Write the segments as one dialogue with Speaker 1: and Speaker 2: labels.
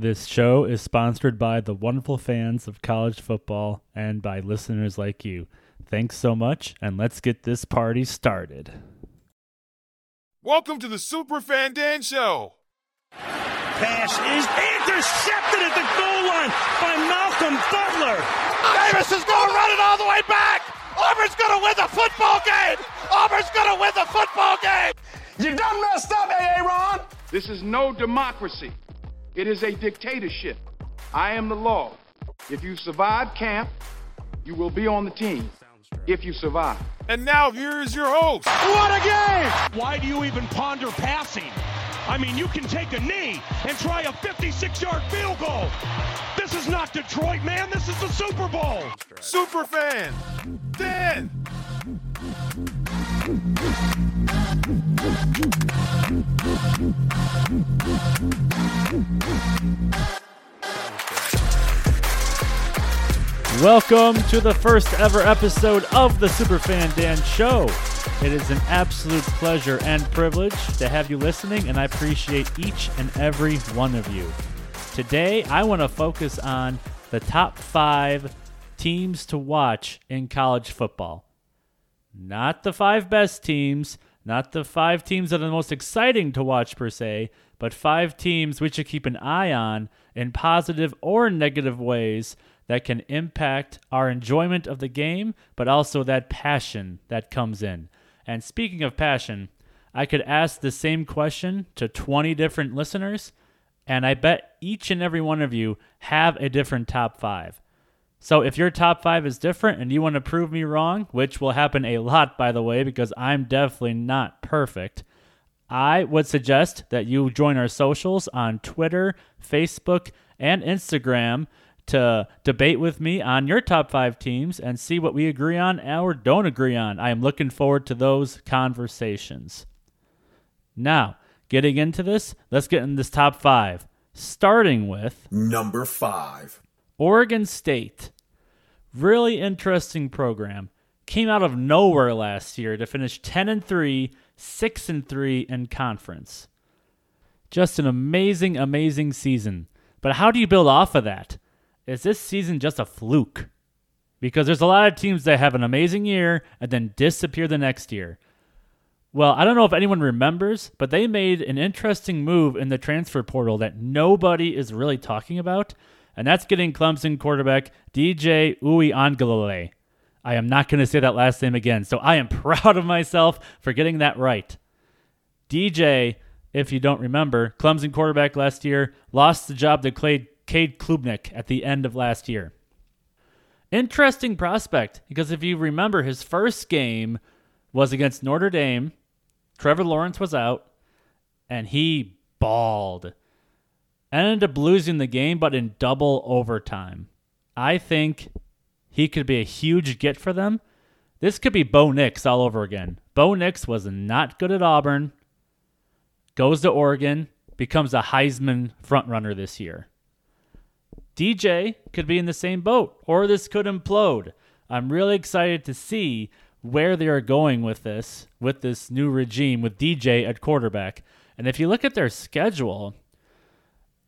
Speaker 1: This show is sponsored by the wonderful fans of college football and by listeners like you. Thanks so much, and let's get this party started.
Speaker 2: Welcome to the Super Fan Dan Show.
Speaker 3: Pass is intercepted at the goal line by Malcolm Butler.
Speaker 4: Davis is going to run it all the way back. Auburn's going to win the football game. Auburn's going to win the football game.
Speaker 5: You done messed up, A.A. Ron.
Speaker 6: This is no democracy. It is a dictatorship. I am the law. If you survive camp, you will be on the team. If you survive.
Speaker 2: And now here is your host.
Speaker 3: What a game! Why do you even ponder passing? I mean, you can take a knee and try a 56 yard field goal. This is not Detroit, man. This is the Super Bowl.
Speaker 2: Super fan, Dan.
Speaker 1: Welcome to the first ever episode of the Superfan Dan Show. It is an absolute pleasure and privilege to have you listening, and I appreciate each and every one of you. Today, I want to focus on the top five teams to watch in college football. Not the five best teams, not the five teams that are the most exciting to watch per se, but five teams we should keep an eye on in positive or negative ways that can impact our enjoyment of the game, but also that passion that comes in. And speaking of passion, I could ask the same question to 20 different listeners, and I bet each and every one of you have a different top five. So if your top five is different and you want to prove me wrong, which will happen a lot, by the way, because I'm definitely not perfect, I would suggest that you join our socials on Twitter, Facebook, and Instagram to debate with me on your top five teams and see what we agree on or don't agree on. I am looking forward to those conversations. Now, getting into this, let's get in this top five. Starting with
Speaker 5: number five
Speaker 1: Oregon State. Really interesting program. Came out of nowhere last year to finish 10 and 3, 6 and 3 in conference. Just an amazing, amazing season. But how do you build off of that? Is this season just a fluke? Because there's a lot of teams that have an amazing year and then disappear the next year. Well, I don't know if anyone remembers, but they made an interesting move in the transfer portal that nobody is really talking about, and that's getting Clemson quarterback DJ Uiagalelei. I am not going to say that last name again, so I am proud of myself for getting that right. DJ, if you don't remember, Clemson quarterback last year, lost the job to Clay Cade Klubnik at the end of last year. Interesting prospect because if you remember, his first game was against Notre Dame. Trevor Lawrence was out, and he balled. Ended up losing the game, but in double overtime. I think he could be a huge get for them. This could be Bo Nix all over again. Bo Nix was not good at Auburn, goes to Oregon, becomes a Heisman frontrunner this year. DJ could be in the same boat, or this could implode. I'm really excited to see where they are going with this, with this new regime, with DJ at quarterback. And if you look at their schedule,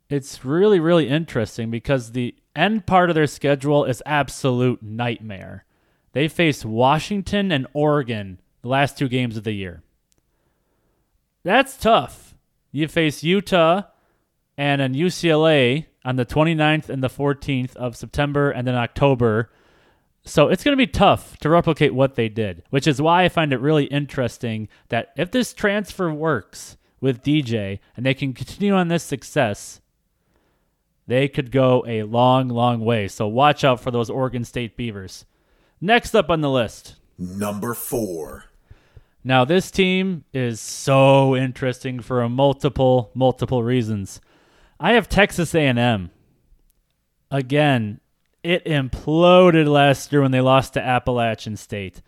Speaker 1: it's really, really interesting because the end part of their schedule is absolute nightmare. They face Washington and Oregon the last two games of the year. That's tough. You face Utah and then UCLA on the 29th and the 14th of September and then October. So it's going to be tough to replicate what they did, which is why I find it really interesting that if this transfer works with DJ and they can continue on this success, they could go a long, long way. So watch out for those Oregon State Beavers. Next up on the list,
Speaker 5: number four.
Speaker 1: Now, this team is so interesting for a multiple, multiple reasons. I have Texas A&M. Again, it imploded last year when they lost to Appalachian State.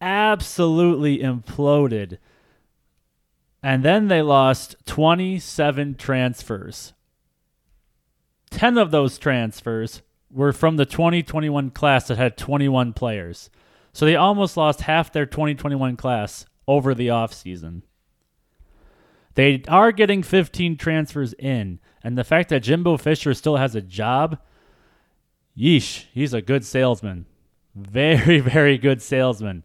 Speaker 1: Absolutely imploded. And then they lost 27 transfers. 10 of those transfers were from the 2021 class that had 21 players. So they almost lost half their 2021 class over the offseason. They are getting 15 transfers in, and the fact that Jimbo Fisher still has a job, yeesh, he's a good salesman. Very, very good salesman.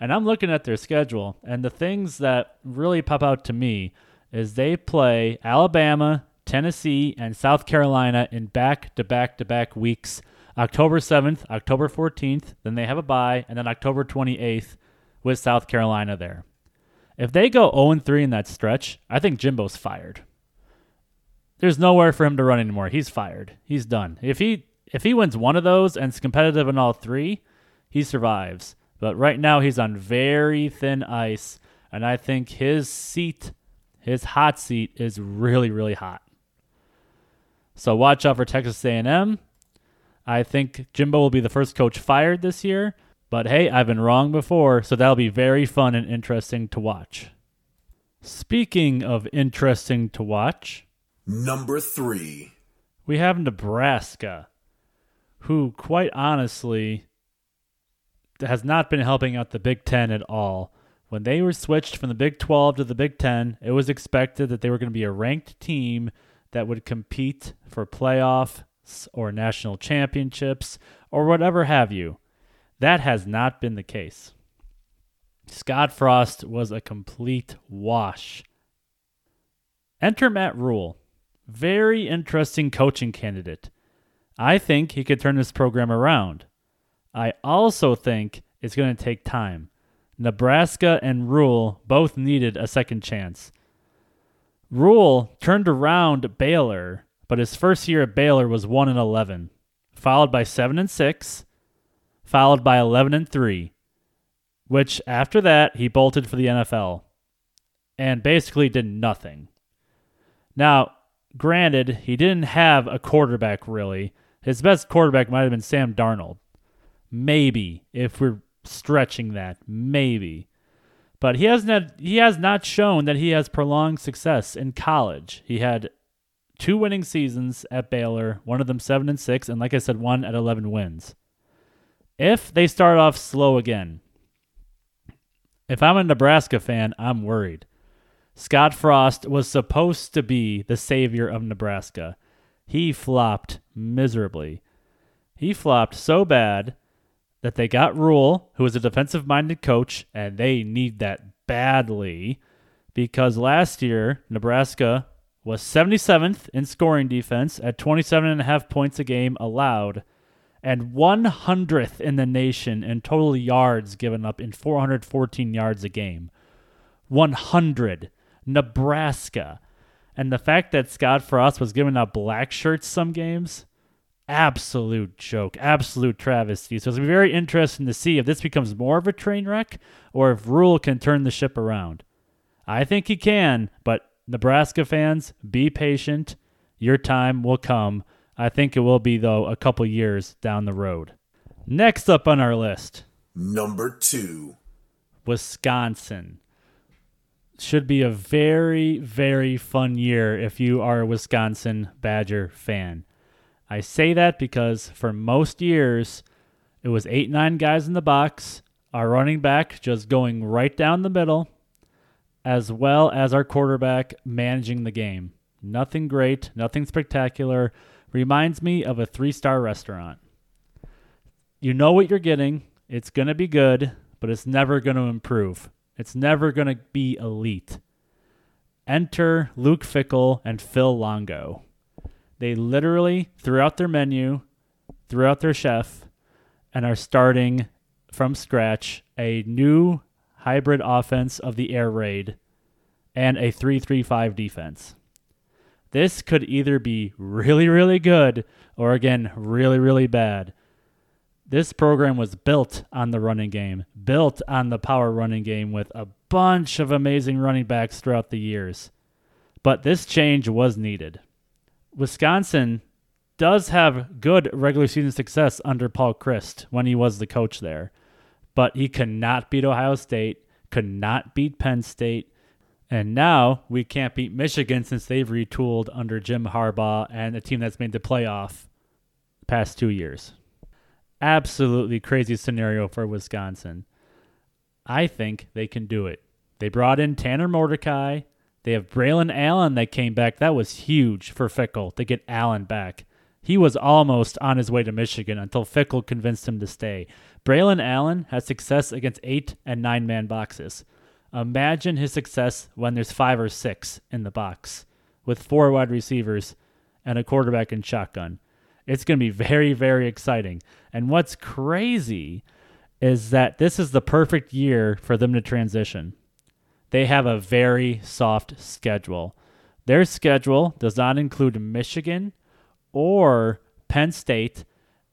Speaker 1: And I'm looking at their schedule, and the things that really pop out to me is they play Alabama, Tennessee, and South Carolina in back to back to back weeks. October 7th, October 14th, then they have a bye, and then October 28th with South Carolina there. If they go 0 3 in that stretch, I think Jimbo's fired. There's nowhere for him to run anymore. He's fired. He's done. If he if he wins one of those and is competitive in all three, he survives. But right now he's on very thin ice, and I think his seat, his hot seat, is really really hot. So watch out for Texas A&M. I think Jimbo will be the first coach fired this year. But hey, I've been wrong before, so that'll be very fun and interesting to watch. Speaking of interesting to watch,
Speaker 5: Number three.
Speaker 1: we have Nebraska, who quite honestly has not been helping out the Big Ten at all. When they were switched from the Big 12 to the Big Ten, it was expected that they were going to be a ranked team that would compete for playoffs or national championships or whatever have you. That has not been the case. Scott Frost was a complete wash. Enter Matt Rhule. Very interesting coaching candidate. I think he could turn this program around. I also think it's going to take time. Nebraska and Rhule both needed a second chance. Rhule turned around Baylor, but his first year at Baylor was 1 and 11, followed by 7 and 6, followed by 11 and 3, which after that he bolted for the NFL and basically did nothing. Now, granted, he didn't have a quarterback really. His best quarterback might have been Sam Darnold. Maybe, if we're stretching that, maybe. But he has not he has not shown that he has prolonged success in college. He had two winning seasons at Baylor, one of them 7 and 6 and like I said one at 11 wins. If they start off slow again, if I'm a Nebraska fan, I'm worried. Scott Frost was supposed to be the savior of Nebraska. He flopped miserably. He flopped so bad that they got Rhule, who is a defensive minded coach, and they need that badly because last year, Nebraska was 77th in scoring defense at 27.5 points a game allowed and 100th in the nation in total yards given up in 414 yards a game. 100. Nebraska. And the fact that Scott Frost was giving out black shirts some games, absolute joke, absolute travesty. So it's going to be very interesting to see if this becomes more of a train wreck or if Rhule can turn the ship around. I think he can, but Nebraska fans, be patient. Your time will come. I think it will be, though, a couple years down the road. Next up on our list
Speaker 5: Number two.
Speaker 1: Wisconsin. Should be a very, very fun year if you are a Wisconsin Badger fan. I say that because for most years, it was eight, nine guys in the box, our running back just going right down the middle, as well as our quarterback managing the game. Nothing great, nothing spectacular. Reminds me of a three star restaurant. You know what you're getting, it's going to be good, but it's never going to improve. It's never going to be elite. Enter Luke Fickell and Phil Longo. They literally threw out their menu, threw out their chef, and are starting from scratch a new hybrid offense of the air raid and a 3-3-5 defense. This could either be really really good or again really really bad. This program was built on the running game, built on the power running game with a bunch of amazing running backs throughout the years. But this change was needed. Wisconsin does have good regular season success under Paul Chryst when he was the coach there, but he cannot beat Ohio State, could not beat Penn State, and now we can't beat Michigan since they've retooled under Jim Harbaugh and a team that's made the playoff the past two years. Absolutely crazy scenario for Wisconsin. I think they can do it. They brought in Tanner Mordecai. They have Braylon Allen that came back. That was huge for Fickell to get Allen back. He was almost on his way to Michigan until Fickell convinced him to stay. Braylon Allen had success against eight and nine man boxes. Imagine his success when there's five or six in the box with four wide receivers and a quarterback in shotgun. It's going to be very, very exciting. And what's crazy is that this is the perfect year for them to transition. They have a very soft schedule. Their schedule does not include Michigan or Penn State,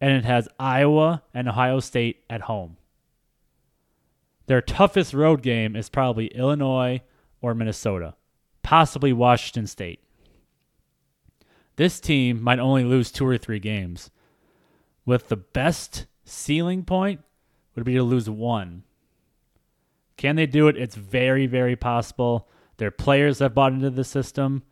Speaker 1: and it has Iowa and Ohio State at home. Their toughest road game is probably Illinois or Minnesota, possibly Washington State. This team might only lose two or three games, with the best ceiling point would be to lose one. Can they do it? It's very, very possible. Their players have bought into the system.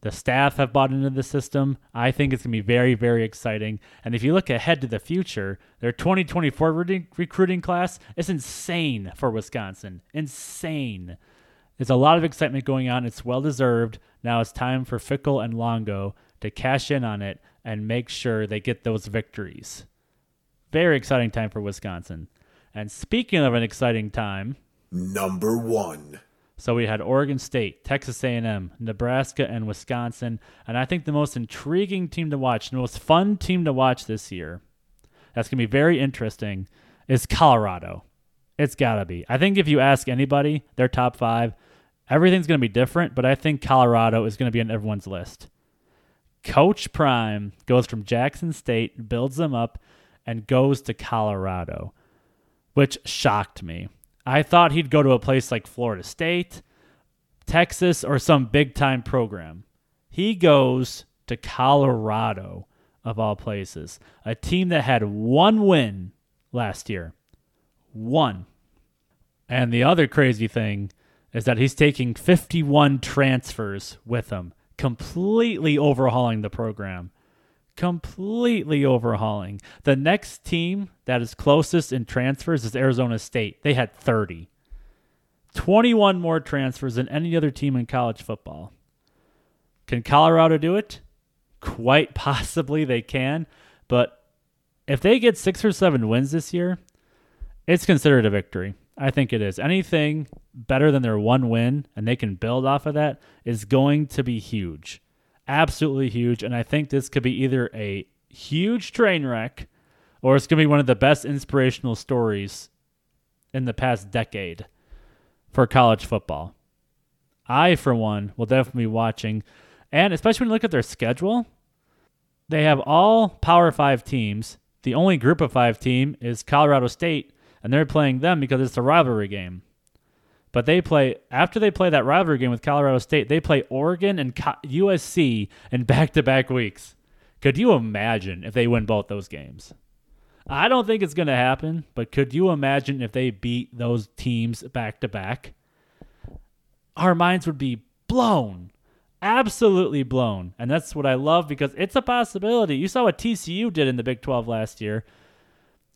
Speaker 1: The staff have bought into the system. I think it's going to be very, very exciting. And if you look ahead to the future, their 2024 recruiting class is insane for Wisconsin. Insane. There's a lot of excitement going on. It's well deserved. Now it's time for Fickell and Longo to cash in on it and make sure they get those victories. Very exciting time for Wisconsin. And speaking of an exciting time,
Speaker 5: Number one.
Speaker 1: So we had Oregon State, Texas A&M, Nebraska, and Wisconsin. And I think the most intriguing team to watch, the most fun team to watch this year, that's going to be very interesting, is Colorado. It's got to be. I think if you ask anybody, their top five, everything's going to be different, but I think Colorado is going to be on everyone's list. Coach Prime goes from Jackson State, builds them up, and goes to Colorado, which shocked me. I thought he'd go to a place like Florida State, Texas, or some big time program. He goes to Colorado, of all places, a team that had one win last year. One. And the other crazy thing is that he's taking 51 transfers with him, completely overhauling the program. Completely overhauling. The next team that is closest in transfers is Arizona State. They had 30. 21 more transfers than any other team in college football. Can Colorado do it? Quite possibly they can. But if they get six or seven wins this year, it's considered a victory. I think it is. Anything better than their one win and they can build off of that is going to be huge. Absolutely huge. And I think this could be either a huge train wreck or it's going to be one of the best inspirational stories in the past decade for college football. I, for one, will definitely be watching. And especially when you look at their schedule, they have all Power Five teams. The only group of five team is Colorado State, and they're playing them because it's a rivalry game. But they play after they play that rivalry game with Colorado State, they play Oregon and USC in back-to-back weeks. Could you imagine if they win both those games? I don't think it's going to happen, but could you imagine if they beat those teams back to back? Our minds would be blown. Absolutely blown. And that's what I love because it's a possibility. You saw what TCU did in the Big 12 last year.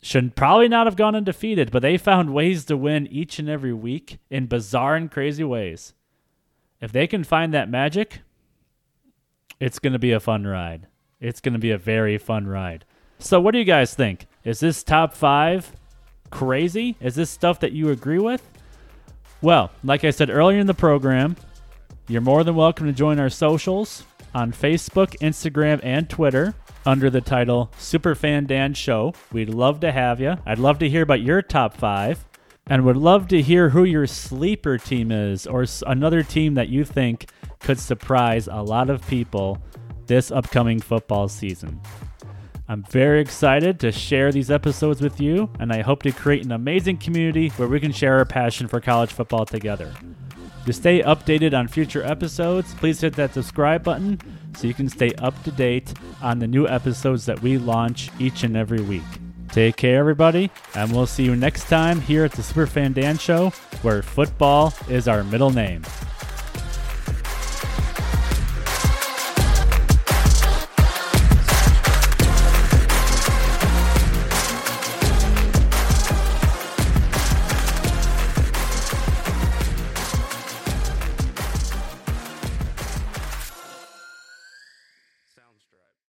Speaker 1: Should probably not have gone undefeated, but they found ways to win each and every week in bizarre and crazy ways. If they can find that magic, it's going to be a fun ride. It's going to be a very fun ride. So, what do you guys think? Is this top five crazy? Is this stuff that you agree with? Well, like I said earlier in the program, you're more than welcome to join our socials on Facebook, Instagram, and Twitter under the title Superfan Dan Show. We'd love to have you. I'd love to hear about your top five and would love to hear who your sleeper team is or another team that you think could surprise a lot of people this upcoming football season. I'm very excited to share these episodes with you, and I hope to create an amazing community where we can share our passion for college football together. To stay updated on future episodes, please hit that subscribe button so you can stay up to date on the new episodes that we launch each and every week. Take care, everybody, and we'll see you next time here at the Superfan Dan Show, where football is our middle name.